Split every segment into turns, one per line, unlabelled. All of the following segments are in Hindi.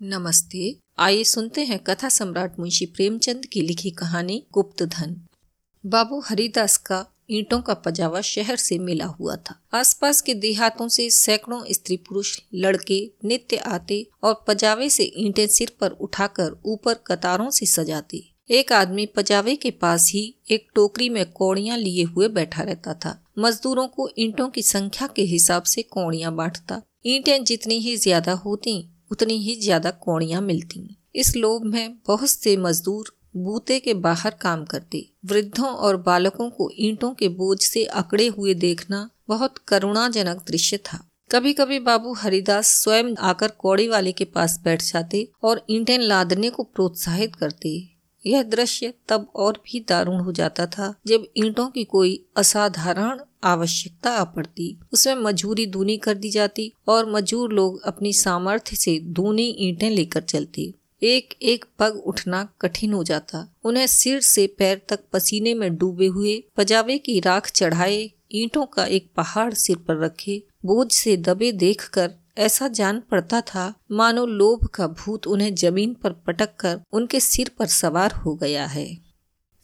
नमस्ते। आइए सुनते हैं कथा सम्राट मुंशी प्रेमचंद की लिखी कहानी गुप्त धन। बाबू हरिदास का ईंटों का पजावा शहर से मिला हुआ था। आसपास के देहातों से सैकड़ों स्त्री पुरुष, लड़के, नित्य आते और पजावे से ईंटें सिर पर उठाकर ऊपर कतारों से सजाते। एक आदमी पजावे के पास ही एक टोकरी में कौड़ियाँ लिए हुए बैठा रहता था। मजदूरों को ईंटों की संख्या के हिसाब से कौड़ियाँ बांटता। ईंटें जितनी ही ज़्यादा होती उतनी ही ज़्यादा कौड़ियाँ मिलती इस लोभ में बहुत से मजदूर बूते के बाहर काम करते, वृद्धों और बालकों को ईंटों के बोझ से अकड़े हुए देखना बहुत करुणाजनक दृश्य था। कभी कभी बाबू हरिदास स्वयं आकर कौड़ी वाले के पास बैठ जाते और ईंटें लादने को प्रोत्साहित करते। यह दृश्य तब और भी दारुण हो जाता था जब ईंटों की कोई असाधारण आवश्यकता आ पड़ती। उसमें मजूरी दूनी कर दी जाती और मजूर लोग अपनी सामर्थ्य से दूनी ईंटें लेकर चलती। एक एक पग उठना कठिन हो जाता। उन्हें सिर से पैर तक पसीने में डूबे हुए पजावे की राख चढ़ाए ईंटों का एक पहाड़ सिर पर रखे, बोझ से दबे देखकर ऐसा जान पड़ता था, मानो लोभ का भूत उन्हें ज़मीन पर पटक कर उनके सिर पर सवार हो गया है।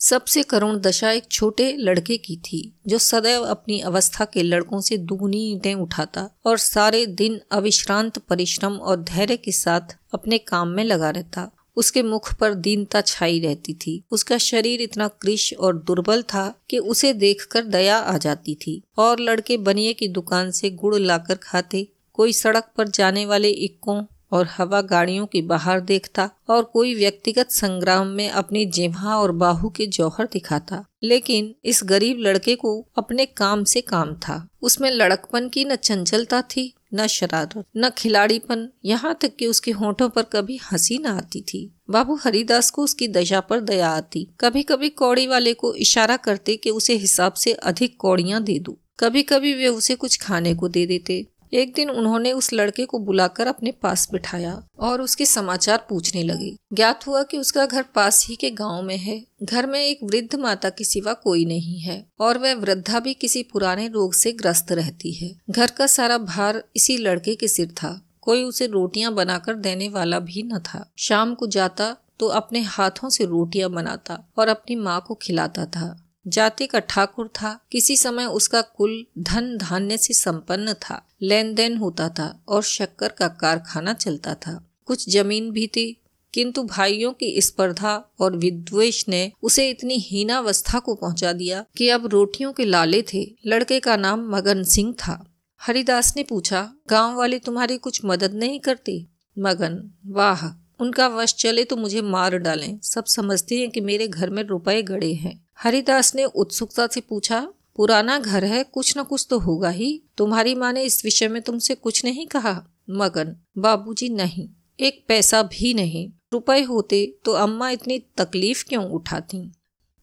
सबसे करुण दशा एक छोटे लड़के की थी, जो सदैव अपनी अवस्था के लड़कों से दुगनी ईंटें उठाता और सारे दिन अविश्रांत, परिश्रम और धैर्य के साथ अपने काम में लगा रहता। उसके मुख पर दीनता छाई रहती थी। उसका शरीर इतना कृष और दुर्बल था कि उसे देखकर दया आ जाती थी और लड़के बनिए की दुकान से गुड़ लाकर खाते कोई सड़क पर जाने वाले इक्कों और हवा गाड़ियों के बाहर देखता और कोई व्यक्तिगत संग्राम में अपनी जिम्हा और बाहु के जौहर दिखाता। लेकिन इस गरीब लड़के को अपने काम से काम था। उसमें लड़कपन की न चंचलता थी, न शरारत, न खिलाड़ीपन। यहाँ तक कि उसके होठों पर कभी हँसी न आती थी। बाबू हरिदास को उसकी दशा पर दया आती। कभी कभी कौड़ी वाले को इशारा करते कि उसे हिसाब से अधिक कौड़ियाँ दे दू। कभी कभी वे उसे कुछ खाने को दे देते। एक दिन उन्होंने उस लड़के को बुलाकर अपने पास बिठाया और उसके समाचार पूछने लगे। ज्ञात हुआ कि उसका घर पास ही के गाँव में है। घर में एक वृद्ध माता के सिवा कोई नहीं है और वह वृद्धा भी किसी पुराने रोग से ग्रस्त रहती है। घर का सारा भार इसी लड़के के सिर था। कोई उसे रोटियाँ बनाकर देने वाला भी न था। शाम को जाता तो अपने हाथों से रोटियाँ बनाता और अपनी माँ को खिलाता था। जाति का ठाकुर था, किसी समय उसका कुल धन धान्य से संपन्न था लेन देन होता था और शक्कर का कारखाना चलता था। कुछ ज़मीन भी थी, किंतु भाइयों की स्पर्धा और विद्वेश ने उसे इतनी हीनावस्था को पहुँचा दिया कि अब रोटियों के लाले थे, लड़के का नाम मगन सिंह था। हरिदास ने पूछा, गाँव वाले तुम्हारी कुछ मदद नहीं करते? मगन? वाह! उनका वश चले तो मुझे मार डालें। सब समझते हैं कि मेरे घर में रुपए गड़े हैं। हरिदास ने उत्सुकता से पूछा, पुराना घर है, कुछ न कुछ तो होगा ही। तुम्हारी माँ ने इस विषय में तुमसे कुछ नहीं कहा? मगन, बाबूजी नहीं। एक पैसा भी नहीं। रुपए होते तो अम्मा इतनी तकलीफ़ क्यों उठाती?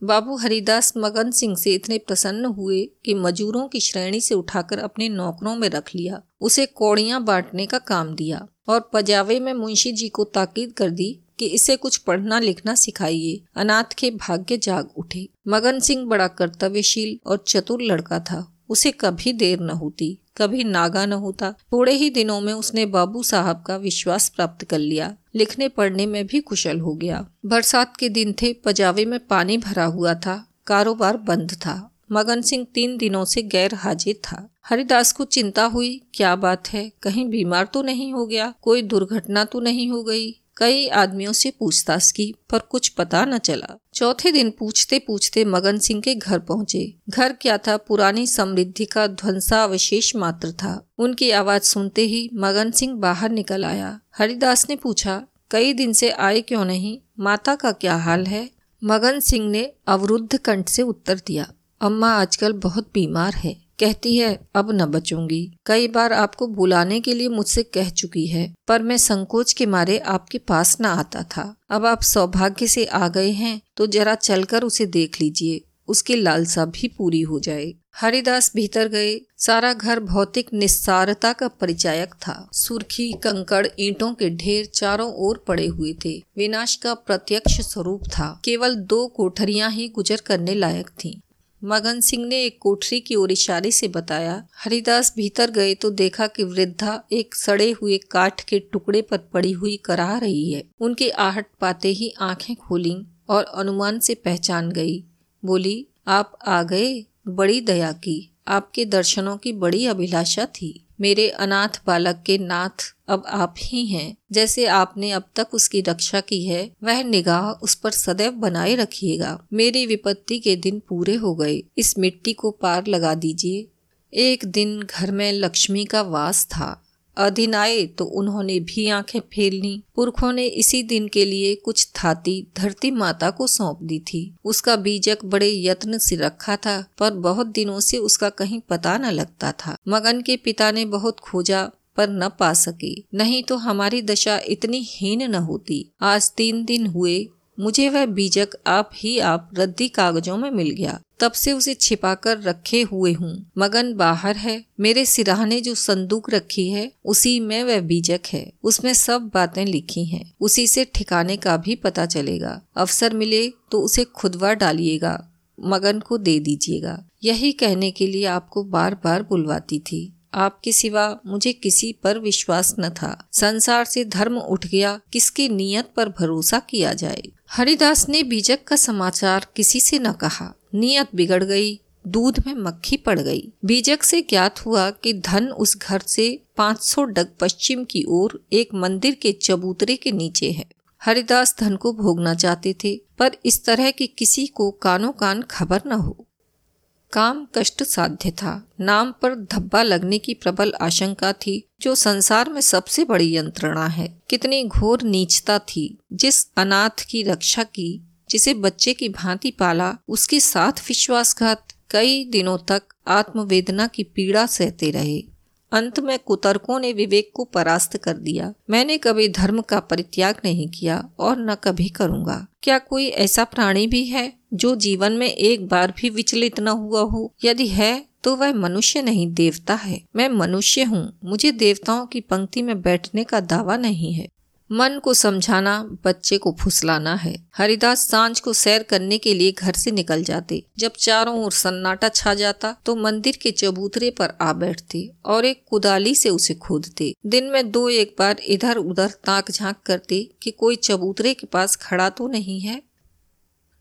बाबू हरिदास मगन सिंह से इतने प्रसन्न हुए कि मजूरों की श्रेणी से उठाकर अपने नौकरों में रख लिया। उसे कौड़ियाँ बांटने का काम दिया। और पजावे में मुंशी जी को ताकीद कर दी कि इसे कुछ पढ़ना लिखना सिखाइए। अनाथ के भाग्य जाग उठे। मगन सिंह बड़ा कर्तव्यशील और चतुर लड़का था। उसे कभी देर न होती, कभी नागा न होता। थोड़े ही दिनों में उसने बाबू साहब का विश्वास प्राप्त कर लिया। लिखने पढ़ने में भी कुशल हो गया। बरसात के दिन थे, पजावे में पानी भरा हुआ था। कारोबार बंद था। मगन सिंह तीन दिनों से गैर हाजिर था। हरिदास को चिंता हुई, क्या बात है? कहीं बीमार तो नहीं हो गया? कोई दुर्घटना तो नहीं हो गई? कई आदमियों से पूछताछ की, पर कुछ पता न चला। चौथे दिन पूछते पूछते मगन सिंह के घर पहुँचे। घर क्या था? पुरानी समृद्धि का ध्वंसावशेष मात्र था। उनकी आवाज़ सुनते ही मगन सिंह बाहर निकल आया। हरिदास ने पूछा, कई दिन से आए क्यों नहीं? माता का क्या हाल है? मगन सिंह ने अवरुद्ध कंठ से उत्तर दिया, अम्मा आजकल बहुत बीमार है। कहती है, अब न बचूँगी। कई बार आपको बुलाने के लिए मुझसे कह चुकी है, पर मैं संकोच के मारे आपके पास न आता था। अब आप सौभाग्य से आ गए हैं तो जरा चलकर उसे देख लीजिए। उसकी लालसा भी पूरी हो जाए। हरिदास भीतर गए। सारा घर भौतिक निस्सारता का परिचायक था। सुर्खी, कंकड़, ईंटों के ढेर चारों ओर पड़े हुए थे। विनाश का प्रत्यक्ष स्वरूप था। केवल दो कोठरियाँ ही गुजर करने लायक थीं। मगन सिंह ने एक कोठरी की ओर इशारे से बताया, हरिदास भीतर गए तो देखा कि वृद्धा एक सड़े हुए काठ के टुकड़े पर पड़ी हुई करा रही है। उनकी आहट पाते ही आँखें खोली और अनुमान से पहचान गई। बोली, आप आ गए? बड़ी दया की। आपके दर्शनों की बड़ी अभिलाषा थी। मेरे अनाथ बालक के नाथ अब आप ही हैं। जैसे आपने अब तक उसकी रक्षा की है, वह निगाह उस पर सदैव बनाए रखिएगा। मेरी विपत्ति के दिन पूरे हो गए। इस मिट्टी को पार लगा दीजिए। एक दिन घर में लक्ष्मी का वास था। अधीन आए तो उन्होंने भी आँखें फेर ली। पुरखों ने इसी दिन के लिए कुछ थाती धरती माता को सौंप दी थी। उसका बीजक बड़े यत्न से रखा था, पर बहुत दिनों से उसका कहीं पता न लगता था। मगन के पिता ने बहुत खोजा, पर न पा सके। नहीं तो हमारी दशा इतनी हीन न होती। आज तीन दिन हुए, मुझे वह बीजक आप ही आप रद्दी कागजों में मिल गया। तब से उसे छिपाकर रखे हुए हूँ। मगन बाहर है। मेरे सिराहने जो संदूक रखी है, उसी में वह बीजक है। उसमें सब बातें लिखी हैं। उसी से ठिकाने का भी पता चलेगा। अवसर मिले तो उसे खुदवा डालिएगा। मगन को दे दीजिएगा। यही कहने के लिए आपको बार बार बुलवाती थी। आपके सिवा मुझे किसी पर विश्वास न था। संसार से धर्म उठ गया, किसकी नियत पर भरोसा किया जाए? हरिदास ने बीजक का समाचार किसी से न कहा। नियत बिगड़ गई, दूध में मक्खी पड़ गई। बीजक से ज्ञात हुआ कि धन उस घर से 500 डग पश्चिम की ओर एक मंदिर के चबूतरे के नीचे है। हरिदास धन को भोगना चाहते थे, पर इस तरह की किसी को कानो कान खबर न हो। काम कष्ट साध्य था। नाम पर धब्बा लगने की प्रबल आशंका थी, जो संसार में सबसे बड़ी यंत्रणा है। कितनी घोर नीचता थी, जिस अनाथ की रक्षा की, जिसे बच्चे की भांति पाला, उसके साथ विश्वासघात कई दिनों तक आत्मवेदना की पीड़ा सहते रहे। अंत में कुतर्कों ने विवेक को परास्त कर दिया। मैंने कभी धर्म का परित्याग नहीं किया और न कभी करूँगा। क्या कोई ऐसा प्राणी भी है जो जीवन में एक बार भी विचलित न हुआ हो? यदि है तो वह मनुष्य नहीं, देवता है। मैं मनुष्य हूँ। मुझे देवताओं की पंक्ति में बैठने का दावा नहीं है। मन को समझाना, बच्चे को फुसलाना है। हरिदास साँझ को सैर करने के लिए घर से निकल जाते। जब चारों ओर सन्नाटा छा जाता तो मंदिर के चबूतरे पर आ बैठते और एक कुदाली से उसे खोदते। दिन में दो एक बार इधर उधर ताक झाँक करते कि कोई चबूतरे के पास खड़ा तो नहीं है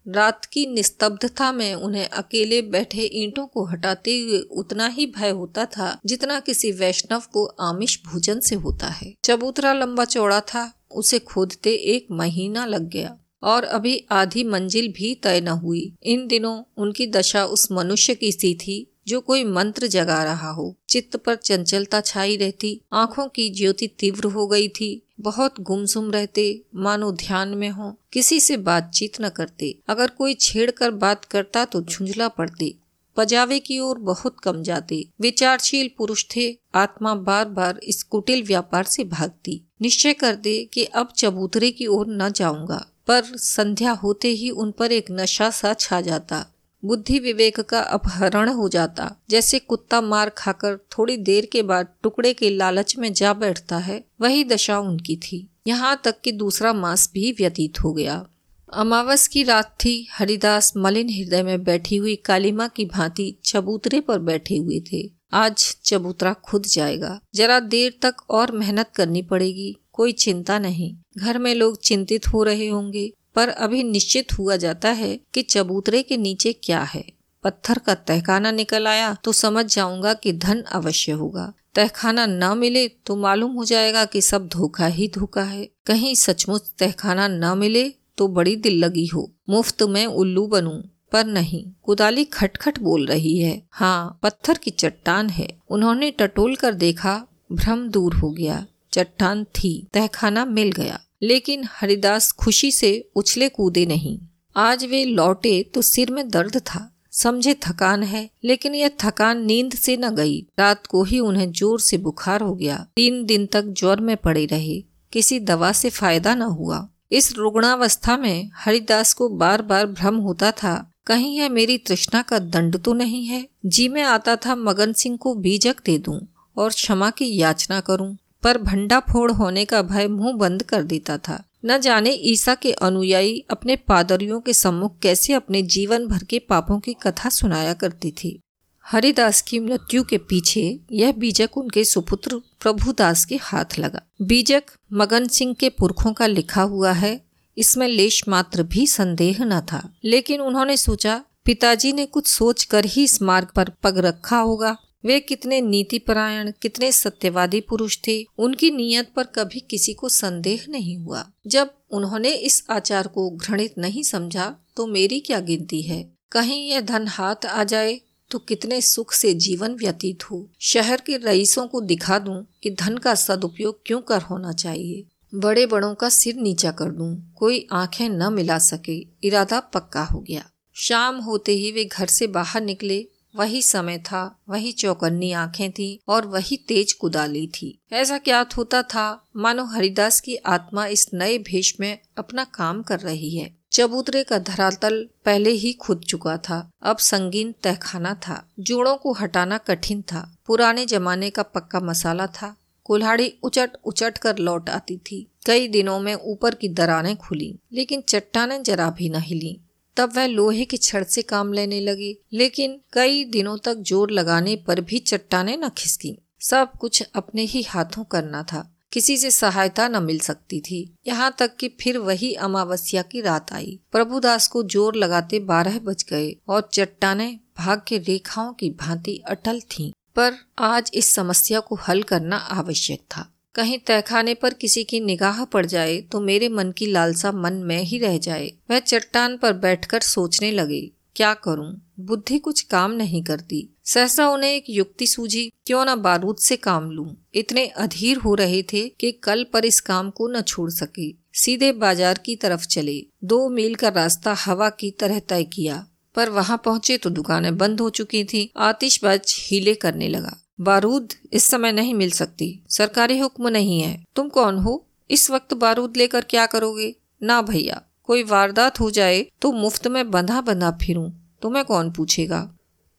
रात की निस्तब्धता में उन्हें अकेले बैठे ईंटों को हटाते हुए उतना ही भय होता था जितना किसी वैष्णव को आमिष भोजन से होता है। चबूतरा लंबा चौड़ा था, उसे खोदते एक महीना लग गया और अभी आधी मंजिल भी तय न हुई। इन दिनों उनकी दशा उस मनुष्य की सी थी जो कोई मंत्र जगा रहा हो। चित्त पर चंचलता छाई रहती। आँखों की ज्योति तीव्र हो गई थी। बहुत गुमसुम रहते। मानो ध्यान में हो। किसी से बातचीत न करते। अगर कोई छेड़ कर बात करता तो झुंझला पड़ते। पजावे की ओर बहुत कम जाते। विचारशील पुरुष थे। आत्मा बार बार इस कुटिल व्यापार से भागती। निश्चय कर दे कि अब चबूतरे की ओर न जाऊँगा। पर संध्या होते ही उन पर एक नशा सा छा जाता। बुद्धि विवेक का अपहरण हो जाता। जैसे कुत्ता मार खाकर थोड़ी देर के बाद टुकड़े के लालच में जा बैठता है, वही दशा उनकी थी। यहाँ तक कि दूसरा मास भी व्यतीत हो गया। अमावस की रात थी। हरिदास मलिन हृदय में बैठी हुई कालीमा की भांति चबूतरे पर बैठे हुए थे। आज चबूतरा खुद जाएगा। जरा देर तक और मेहनत करनी पड़ेगी। कोई चिंता नहीं। घर में लोग चिंतित हो रहे होंगे। पर अभी निश्चित हुआ जाता है कि चबूतरे के नीचे क्या है। पत्थर का तहखाना निकल आया तो समझ जाऊँगा कि धन अवश्य होगा। तहखाना न मिले तो मालूम हो जाएगा कि सब धोखा ही धोखा है। कहीं सचमुच तहखाना न मिले तो बड़ी दिल लगी हो। मुफ़्त में उल्लू बनूं, पर नहीं, कुदाली खटखट बोल रही है। हाँ पत्थर की चट्टान है। उन्होंने टटोल कर देखा, भ्रम दूर हो गया। चट्टान थी, तहखाना मिल गया। लेकिन हरिदास खुशी से उछले कूदे नहीं। आज वे लौटे तो सिर में दर्द था, समझे थकान है, लेकिन यह थकान नींद से न गई। रात को ही उन्हें ज़ोर से बुखार हो गया। तीन दिन तक ज्वर में पड़े रहे, किसी दवा से फ़ायदा न हुआ। इस रुग्णावस्था में हरिदास को बार बार भ्रम होता था, कहीं यह मेरी तृष्णा का दंड तो नहीं है? जी में आता था मगन सिंह को बीजक दे दूँ और क्षमा की याचना करूँ। पर भंडा फोड़ होने का भय मुँह बंद कर देता था। न जाने ईसा के अनुयायी अपने पादरियों के सम्मुख कैसे अपने जीवन भर के पापों की कथा सुनाया करती थी। हरिदास की मृत्यु के पीछे यह बीजक उनके सुपुत्र प्रभुदास के हाथ लगा। बीजक मगन सिंह के पुरखों का लिखा हुआ है, इसमें लेश मात्र भी संदेह न था। लेकिन उन्होंने सोचा, पिताजी ने कुछ सोच कर ही इस मार्ग पर पग रखा होगा। वे कितने नीति परायण कितने सत्यवादी पुरुष थे। उनकी नीयत पर कभी किसी को संदेह नहीं हुआ। जब उन्होंने इस आचार को घृणित नहीं समझा तो मेरी क्या गिनती है? कहीं यह धन हाथ आ जाए तो कितने सुख से जीवन व्यतीत हो। शहर के रईसों को दिखा दूँ कि धन का सदुपयोग क्यों कर होना चाहिए। बड़े बड़ों का सिर नीचा कर दूँ, कोई आँखें न मिला सके, इरादा पक्का हो गया। शाम होते ही वे घर से बाहर निकले वही समय था, वही चौकन्नी आँखें थी और वही तेज कुदाली थी। ऐसा क्या होता था? मानो हरिदास की आत्मा इस नए भेष में अपना काम कर रही है। चबूतरे का धरातल पहले ही खुद चुका था। अब संगीन तहखाना था। जोड़ों को हटाना कठिन था। पुराने जमाने का पक्का मसाला था। कुल्हाड़ी उचट उचट कर लौट आती थी। कई दिनों में ऊपर की दरारें खुली, लेकिन चट्टाने जरा भी न हिली। तब वह लोहे की छड़ से काम लेने लगी, लेकिन कई दिनों तक ज़ोर लगाने पर भी चट्टाने न खिसकी। सब कुछ अपने ही हाथों करना था। किसी से सहायता न मिल सकती थी। यहाँ तक कि फिर वही अमावस्या की रात आई। प्रभुदास को ज़ोर लगाते बारह बज गए और चट्टाने भाग के रेखाओं की भांति अटल थीं। पर आज इस समस्या को हल करना आवश्यक था। कहीं तहखाने पर किसी की निगाह पड़ जाए तो मेरे मन की लालसा मन में ही रह जाए। वह चट्टान पर बैठकर सोचने लगे, क्या करूँ? बुद्धि कुछ काम नहीं करती। सहसा उन्हें एक युक्ति सूझी, क्यों न बारूद से काम लूँ? इतने अधीर हो रहे थे कि कल पर इस काम को न छोड़ सके। सीधे बाज़ार की तरफ़ चले। दो मील का रास्ता हवा की तरह तय किया, पर वहाँ पहुँचे तो दुकानें बंद हो चुकी थी। आतिशबाज हीले करने लगा। बारूद इस समय नहीं मिल सकती। सरकारी हुक्म नहीं है। तुम कौन हो? इस वक्त बारूद लेकर क्या करोगे? ना भैया, कोई वारदात हो जाए तो मुफ़्त में बंधा बंधा फिरूं। तुम्हें कौन पूछेगा?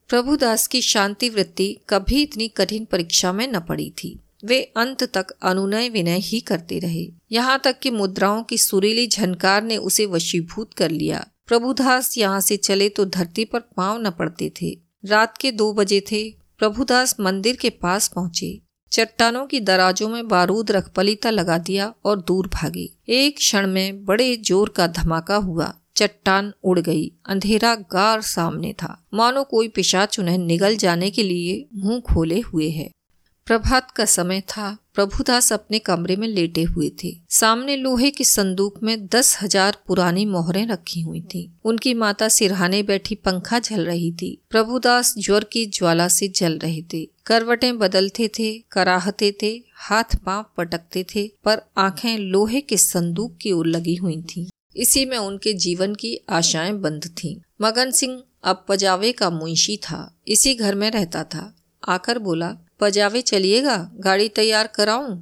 प्रभुदास की शांति वृत्ति कभी इतनी कठिन परीक्षा में न पड़ी थी। वे अंत तक अनुनय विनय ही करते रहे। यहाँ तक कि मुद्राओं की सुरीली झनकार ने उसे वशीभूत कर लिया। प्रभुदास यहाँ से चले तो धरती पर पाँव न पड़ते थे। रात के दो बजे थे। प्रभुदास मंदिर के पास पहुँचे। चट्टानों की दराजों में बारूद रख पलीता लगा दिया और दूर भागे। एक क्षण में बड़े ज़ोर का धमाका हुआ। चट्टान उड़ गई। अंधेरा गार सामने था। मानो कोई पिशाच उन्हें निगल जाने के लिए मुँह खोले हुए है। प्रभात का समय था। प्रभुदास अपने कमरे में लेटे हुए थे। सामने लोहे के संदूक में दस हज़ार पुरानी मोहरें रखी हुई थी। उनकी माता सिरहाने बैठी पंखा झल रही थी। प्रभुदास ज्वर की ज्वाला से जल रहे थे। करवटें बदलते थे, कराहते थे, हाथ पाँव पटकते थे, पर आँखें लोहे के संदूक की ओर लगी हुई थीं। इसी में उनके जीवन की आशाएँ बंद थीं। मगन सिंह अब पजावे का मुंशी था। इसी घर में रहता था। आकर बोला पजावे चलिएगा, गाड़ी तैयार कराऊं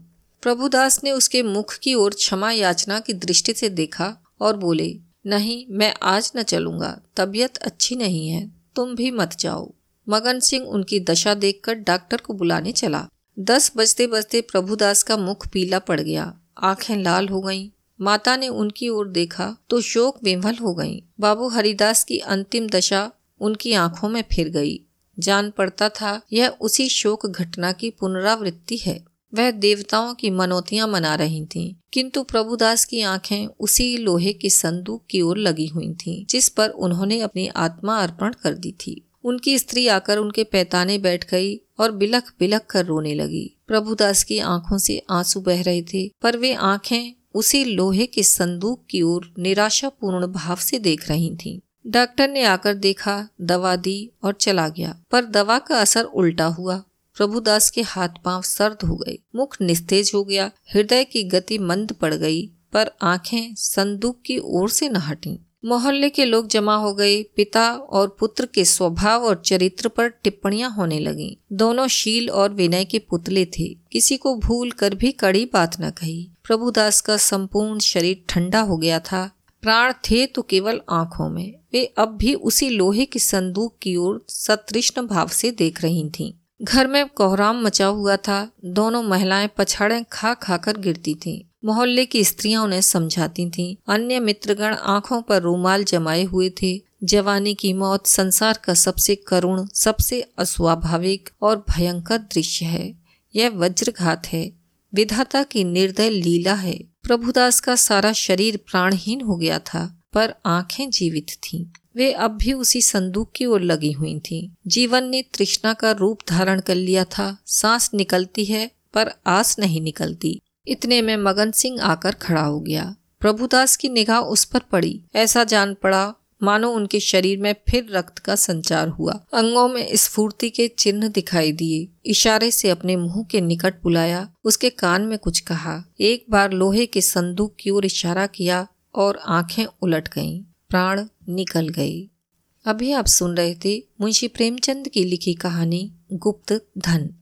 प्रभुदास ने उसके मुख की ओर क्षमा याचना की दृष्टि से देखा और बोले, नहीं, मैं आज न चलूँगा, तबीयत अच्छी नहीं है, तुम भी मत जाओ मगन सिंह उनकी दशा देखकर डॉक्टर को बुलाने चला दस बजते बजते प्रभुदास का मुख पीला पड़ गया, आँखें लाल हो गईं। माता ने उनकी ओर देखा तो शोक विमल हो गईं। बाबू हरिदास की अंतिम दशा उनकी आँखों में फिर गई जान पड़ता था यह उसी शोक घटना की पुनरावृत्ति है। वह देवताओं की मनोतियाँ मना रही थीं, किंतु प्रभुदास की आँखें उसी लोहे के संदूक की ओर लगी हुई थीं, जिस पर उन्होंने अपनी आत्मा अर्पण कर दी थी। उनकी स्त्री आकर उनके पैताने बैठ गई और बिलख बिलख कर रोने लगी। प्रभुदास की आँखों से आँसू बह रहे थे पर वे आँखें उसी लोहे के संदूक की ओर निराशापूर्ण भाव से देख रही थीं। डॉक्टर ने आकर देखा, दवा दी और चला गया। पर दवा का असर उल्टा हुआ। प्रभुदास के हाथ पाँव सर्द हो गए। मुख निस्तेज हो गया। हृदय की गति मंद पड़ गई, पर आँखें संदूक की ओर से न हटी। मोहल्ले के लोग जमा हो गए। पिता और पुत्र के स्वभाव और चरित्र पर टिप्पणियाँ होने लगी। दोनों शील और विनय के पुतले थे। किसी को भूल कर भी कड़ी बात न कही। प्रभुदास का संपूर्ण शरीर ठंडा हो गया था। प्राण थे तो केवल आँखों में वे अब भी उसी लोहे की संदूक की ओर सतृष्ण भाव से देख रही थीं। घर में कोहराम मचा हुआ था दोनों महिलाएँ पछाड़े खा खा कर गिरती थीं। मोहल्ले की स्त्रियाँ उन्हें समझाती थीं। अन्य मित्रगण आँखों पर रूमाल जमाए हुए थे जवानी की मौत संसार का सबसे करुण, सबसे अस्वाभाविक और भयंकर दृश्य है यह वज्रघात है विधाता की निर्दय लीला है प्रभुदास का सारा शरीर प्राणहीन हो गया था, पर आँखें जीवित थीं। वे अब भी उसी संदूक की ओर लगी हुई थीं। जीवन ने तृष्णा का रूप धारण कर लिया था सांस निकलती है, पर आस नहीं निकलती इतने में मगन सिंह आकर खड़ा हो गया प्रभुदास की निगाह उस पर पड़ी ऐसा जान पड़ा मानो उनके शरीर में फिर रक्त का संचार हुआ। अंगों में स्फूर्ति के चिन्ह दिखाई दिए। इशारे से अपने मुँह के निकट बुलाया। उसके कान में कुछ कहा। एक बार लोहे के संदूक की ओर इशारा किया और आँखें उलट गईं। प्राण निकल गए। अभी आप सुन रहे थे मुंशी प्रेमचंद की लिखी कहानी, गुप्त धन।